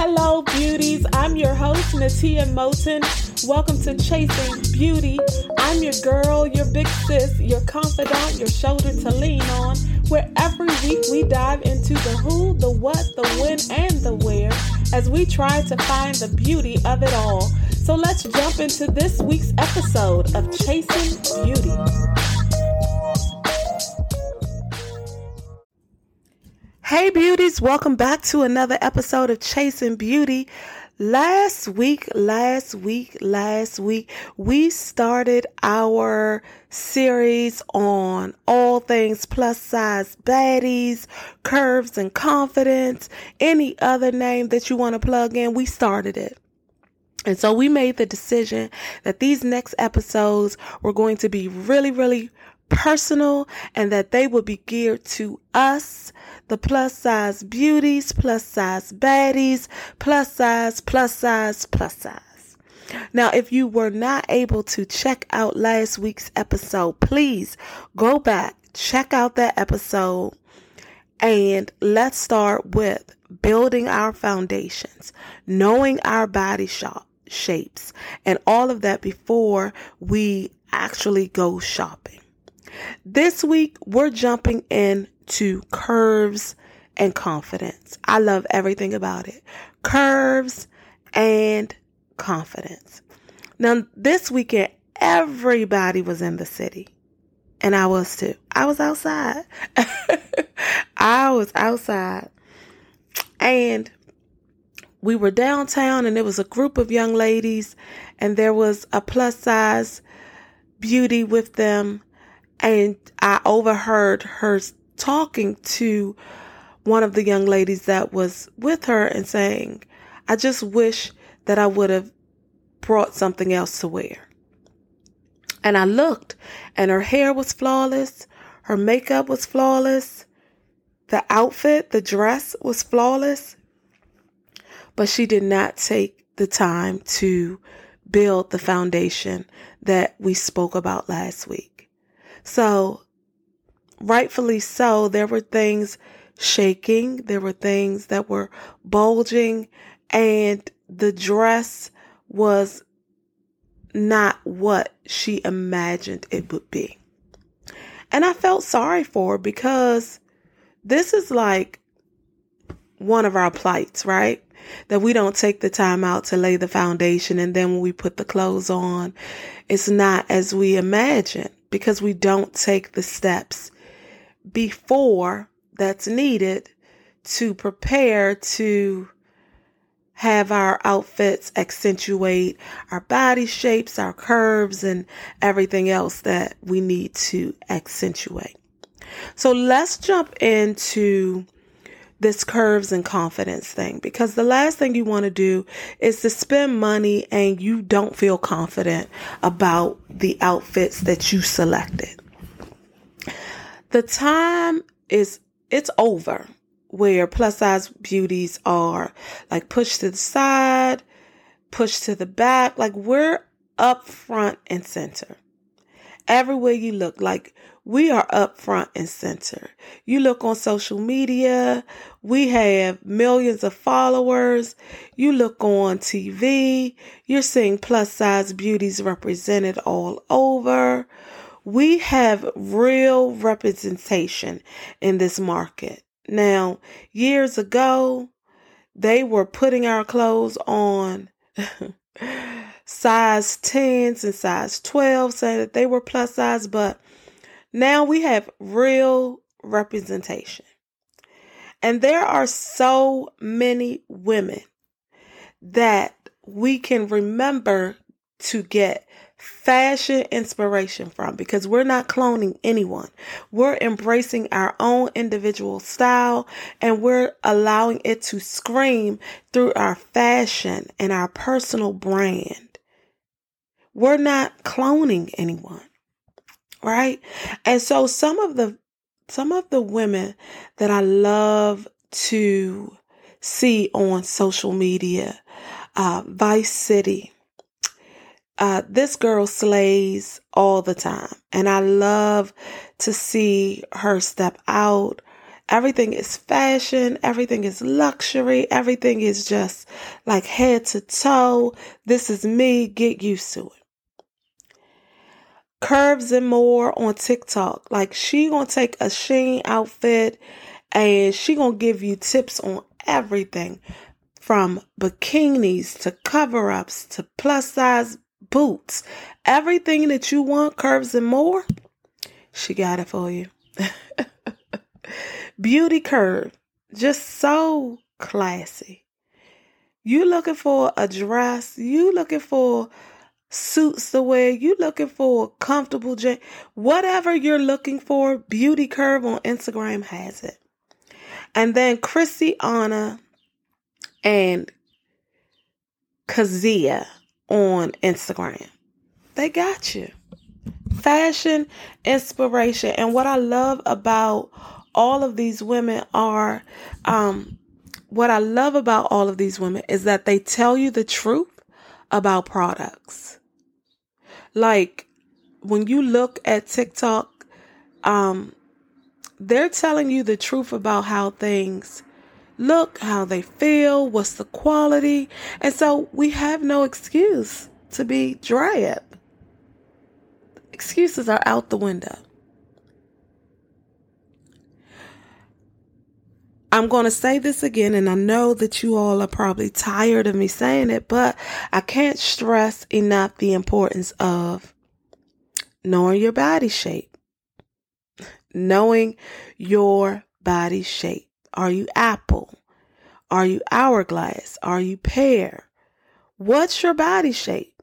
Hello, beauties. I'm your host, Natia Moten. Welcome to Chasing Beauty. I'm your girl, your big sis, your confidant, your shoulder to lean on, where every week we dive into the who, the what, the when, and the where as we try to find the beauty of it all. So let's jump into this week's episode of Chasing Beauty. Hey, beauties, welcome back to another episode of Chasing Beauty. Last week, last week, last week, we started our series on all things plus size baddies, curves and confidence, any other name that you want to plug in. We started it. And so we made the decision that these next episodes were going to be really, really personal and that they will be geared to us the plus size beauties, plus size baddies, plus size, plus size, plus size. Now, if you were not able to check out last week's episode, please go back, check out that episode, and let's start with building our foundations, knowing our body shop, shapes, and all of that before we actually go shopping. This week, we're jumping in to curves and confidence. I love everything about it. Curves and confidence. Now, this weekend, everybody was in the city. And I was too. I was outside. I was outside. And we were downtown, and there was a group of young ladies, and there was a plus size beauty with them. And I overheard her talking to one of the young ladies that was with her and saying, I just wish that I would have brought something else to wear. And I looked, and her hair was flawless, her makeup was flawless, the outfit, the dress was flawless, but she did not take the time to build the foundation that we spoke about last week. So rightfully so, there were things shaking, there were things that were bulging, and the dress was not what she imagined it would be. And I felt sorry for her because this is like one of our plights, right? That we don't take the time out to lay the foundation. And then when we put the clothes on, it's not as we imagine because we don't take the steps before that's needed to prepare to have our outfits accentuate our body shapes, our curves, and everything else that we need to accentuate. So let's jump into this curves and confidence thing because the last thing you want to do is to spend money and you don't feel confident about the outfits that you selected the time is it's over where plus size beauties are like pushed to the side, pushed to the back. Like we're up front and center. Everywhere you look, like we are up front and center. You look on social media, we have millions of followers. You look on TV, you're seeing plus size beauties represented all over we have real representation in this market. Now, years ago, they were putting our clothes on size 10s and size 12, saying that they were plus size, but now we have real representation. And there are so many women that we can remember to get fashion inspiration from because we're not cloning anyone. We're embracing our own individual style and we're allowing it to scream through our fashion and our personal brand. We're not cloning anyone. Right? And so some of the some of the women that I love to see on social media, uh, Vice City, uh, this girl slays all the time. And I love to see her step out Everything is fashion, everything is luxury, everything is just like head to toe. This is me, get used to it. Curves and more on TikTok. Like she gonna take a Shein outfit and she gonna give you tips on everything from bikinis to cover ups to plus size boots. Everything that you want, curves and more, she got it for you. Beauty curve, just so classy. You looking for a dress, you looking for suits to wear, you looking for comfortable j whatever you're looking for, Beauty Curve on Instagram has it. And then Christiana and Kazia on Instagram. They got you. Fashion, inspiration. And what I love about all of these women are um, what I love about all of these women is that they tell you the truth about products. Like when you look at TikTok, um, they're telling you the truth about how things look, how they feel, what's the quality. And so we have no excuse to be dry up. Excuses are out the window. I'm going to say this again, and I know that you all are probably tired of me saying it, but I can't stress enough the importance of knowing your body shape. Knowing your body shape. Are you apple? Are you hourglass? Are you pear? What's your body shape?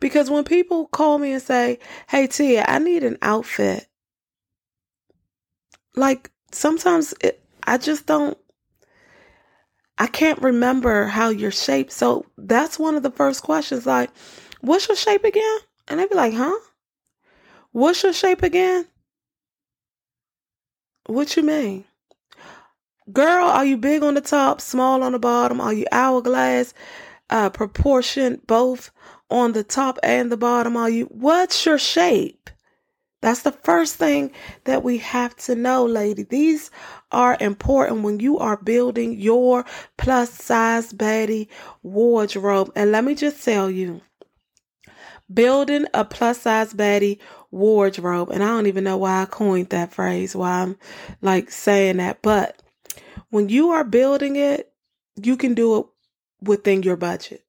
Because when people call me and say, Hey, Tia, I need an outfit, like sometimes it, I just don't, I can't remember how you're shaped. So that's one of the first questions like, What's your shape again? And they'd be like, Huh? What's your shape again? What you mean? Girl, are you big on the top, small on the bottom? Are you hourglass, uh, proportion, both on the top and the bottom? Are you, what's your shape? That's the first thing that we have to know, lady. These are important when you are building your plus size baddie wardrobe. And let me just tell you, building a plus size baddie wardrobe, and I don't even know why I coined that phrase, why I'm like saying that, but when you are building it, you can do it within your budget.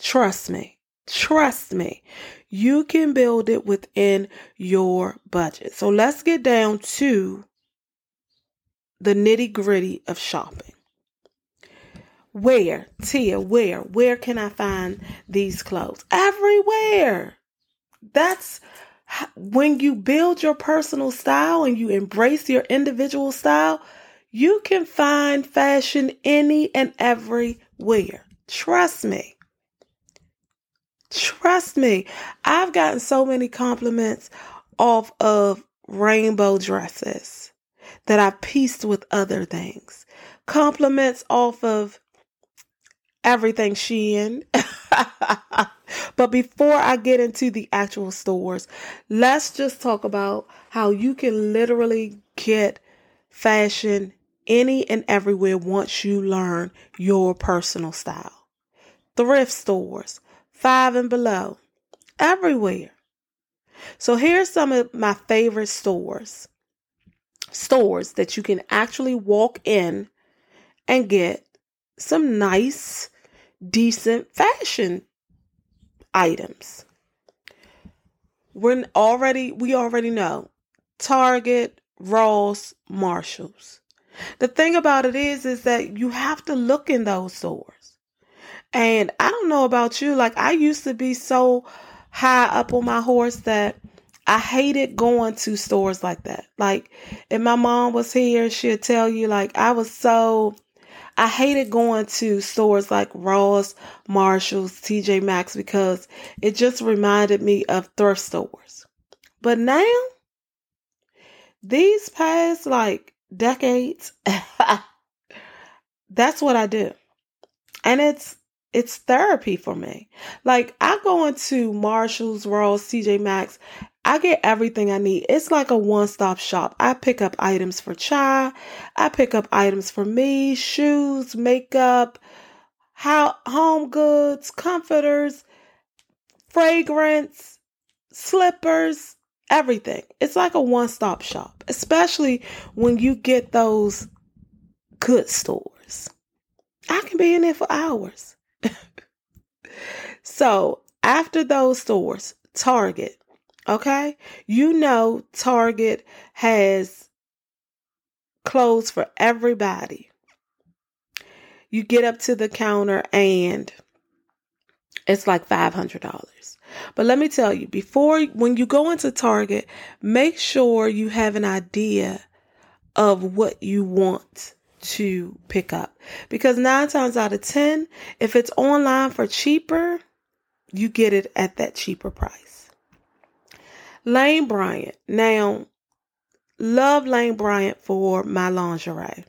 Trust me. Trust me. You can build it within your budget. So let's get down to the nitty gritty of shopping. Where, Tia, where, where can I find these clothes? Everywhere. That's when you build your personal style and you embrace your individual style, you can find fashion any and everywhere. Trust me. Trust me. I've gotten so many compliments off of rainbow dresses that I've pieced with other things. Compliments off of everything Shein. but before I get into the actual stores, let's just talk about how you can literally get fashion any and everywhere once you learn your personal style. Thrift stores, five and below, everywhere. So here's some of my favorite stores. Stores that you can actually walk in and get some nice, decent fashion items. We're already we already know Target, Ross, Marshalls. The thing about it is, is that you have to look in those stores. And I don't know about you, like I used to be so high up on my horse that I hated going to stores like that. Like if my mom was here, she'd tell you like I was so I hated going to stores like Ross, Marshalls, TJ Maxx because it just reminded me of thrift stores. But now these past like decades. That's what I do. And it's it's therapy for me. Like I go into Marshalls, Ross, TJ Maxx I get everything I need. It's like a one stop shop. I pick up items for Chai, I pick up items for me, shoes, makeup, how home goods, comforters, fragrance, slippers, everything. It's like a one stop shop, especially when you get those good stores. I can be in there for hours. So, after those stores, Target, okay? You know, Target has clothes for everybody. You get up to the counter and it's like $500. But let me tell you, before when you go into Target, make sure you have an idea of what you want to pick up. Because nine times out of 10, if it's online for cheaper, you get it at that cheaper price. Lane Bryant. Now, love Lane Bryant for my lingerie,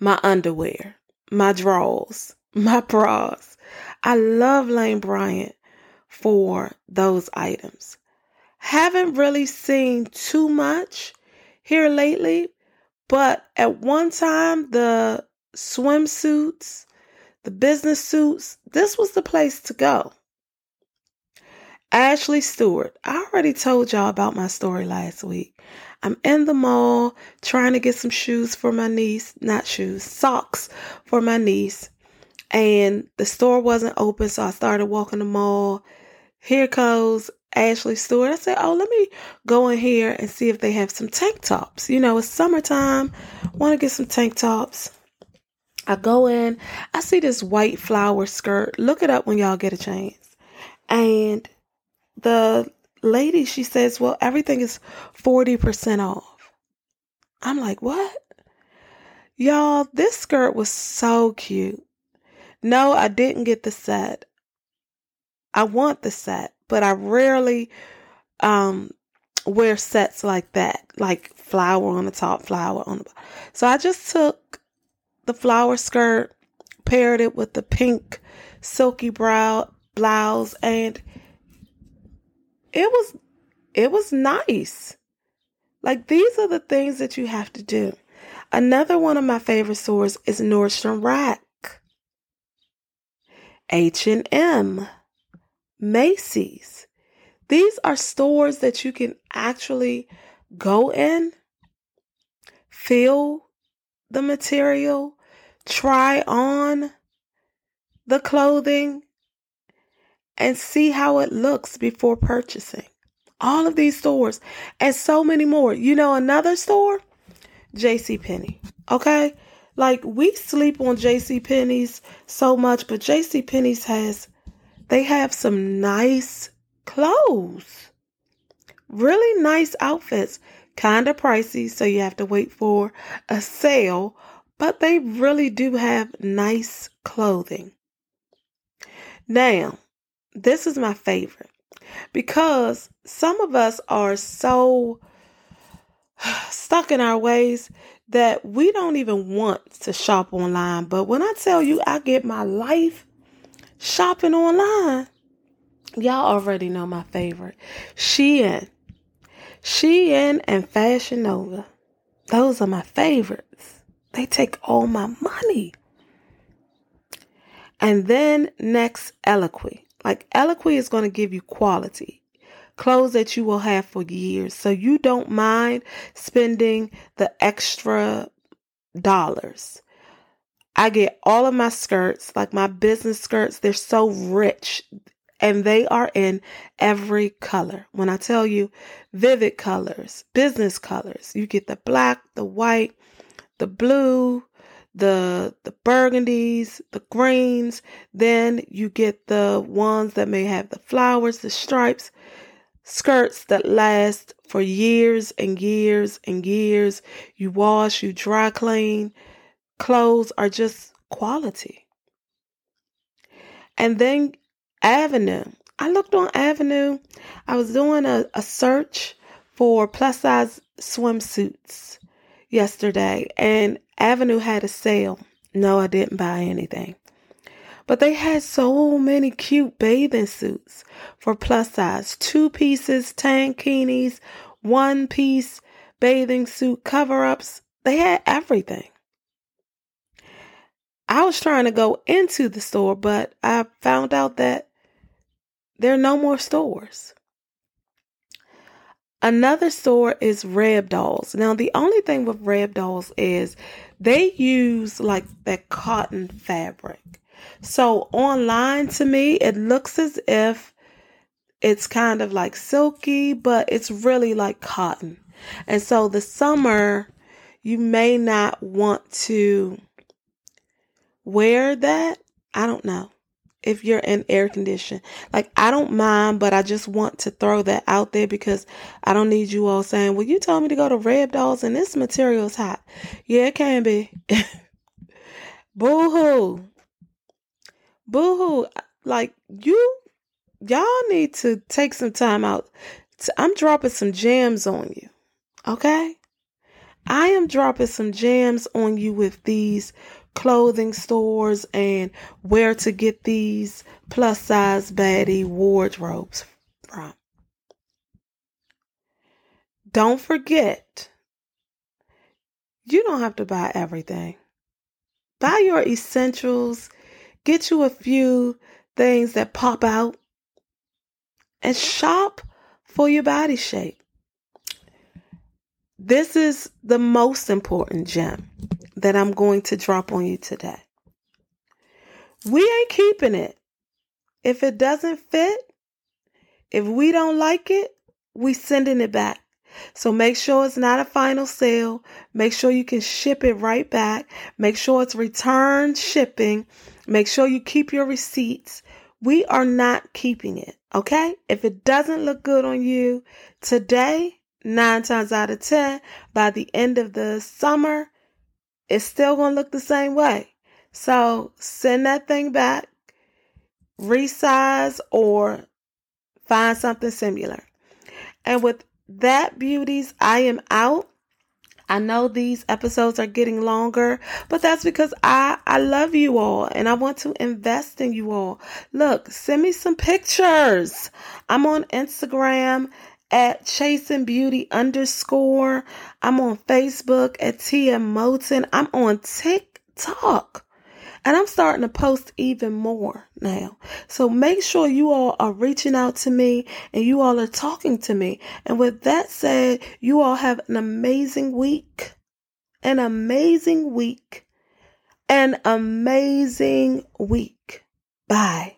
my underwear, my drawers, my bras. I love Lane Bryant for those items. Haven't really seen too much here lately, but at one time, the swimsuits, the business suits, this was the place to go. Ashley Stewart. I already told y'all about my story last week. I'm in the mall trying to get some shoes for my niece, not shoes, socks for my niece. And the store wasn't open, so I started walking the mall. Here goes Ashley Stewart. I said, Oh, let me go in here and see if they have some tank tops. You know, it's summertime. Want to get some tank tops. I go in, I see this white flower skirt. Look it up when y'all get a chance. And the lady, she says, Well, everything is 40% off. I'm like, What? Y'all, this skirt was so cute. No, I didn't get the set. I want the set, but I rarely um wear sets like that, like flower on the top, flower on the bottom. So I just took the flower skirt, paired it with the pink silky brow blouse, and it was it was nice. Like these are the things that you have to do. Another one of my favorite stores is Nordstrom Rack. H&M. Macy's. These are stores that you can actually go in, feel the material, try on the clothing, and see how it looks before purchasing. All of these stores and so many more. You know, another store? JC Penney. Okay? Like we sleep on JC Penney's so much, but JC Penney's has they have some nice clothes. Really nice outfits. Kind of pricey, so you have to wait for a sale, but they really do have nice clothing. Now, this is my favorite because some of us are so stuck in our ways that we don't even want to shop online. But when I tell you I get my life shopping online, y'all already know my favorite. Shein. Shein and Fashion Nova. Those are my favorites. They take all my money. And then next, Eloquii. Like Eloquii is going to give you quality. Clothes that you will have for years. So you don't mind spending the extra dollars. I get all of my skirts, like my business skirts, they're so rich and they are in every color. When I tell you vivid colors, business colors, you get the black, the white, the blue, the the burgundies, the greens, then you get the ones that may have the flowers, the stripes, skirts that last for years and years and years. You wash, you dry clean, clothes are just quality. And then Avenue. I looked on Avenue. I was doing a, a search for plus size swimsuits yesterday, and Avenue had a sale. No, I didn't buy anything. But they had so many cute bathing suits for plus size two pieces, tankinis, one piece bathing suit cover ups. They had everything. I was trying to go into the store, but I found out that there are no more stores. Another store is Rebdolls. Now, the only thing with Rebdolls is they use like that cotton fabric. So, online to me, it looks as if it's kind of like silky, but it's really like cotton. And so, the summer, you may not want to wear that. I don't know if you're in air condition. Like I don't mind, but I just want to throw that out there because I don't need you all saying, "Well, you told me to go to Rebdolls and this material is hot." Yeah, it can be. Boo hoo. Boo hoo. Like you, y'all need to take some time out. I'm dropping some gems on you. Okay. I am dropping some gems on you with these clothing stores and where to get these plus size baddie wardrobes from. Don't forget, you don't have to buy everything. Buy your essentials, get you a few things that pop out, and shop for your body shape. This is the most important gem that I'm going to drop on you today. We ain't keeping it. If it doesn't fit, if we don't like it, we sending it back. So make sure it's not a final sale. Make sure you can ship it right back. Make sure it's return shipping. Make sure you keep your receipts. We are not keeping it. Okay. If it doesn't look good on you today, nine times out of 10, by the end of the summer, it's still going to look the same way. So send that thing back, resize, or find something similar. And with that, beauties, I am out. I know these episodes are getting longer, but that's because I, I love you all and I want to invest in you all. Look, send me some pictures. I'm on Instagram at chasing beauty underscore. I'm on Facebook at TM Moten. I'm on TikTok. And I'm starting to post even more now. So make sure you all are reaching out to me and you all are talking to me. And with that said, you all have an amazing week. An amazing week. An amazing week. Bye.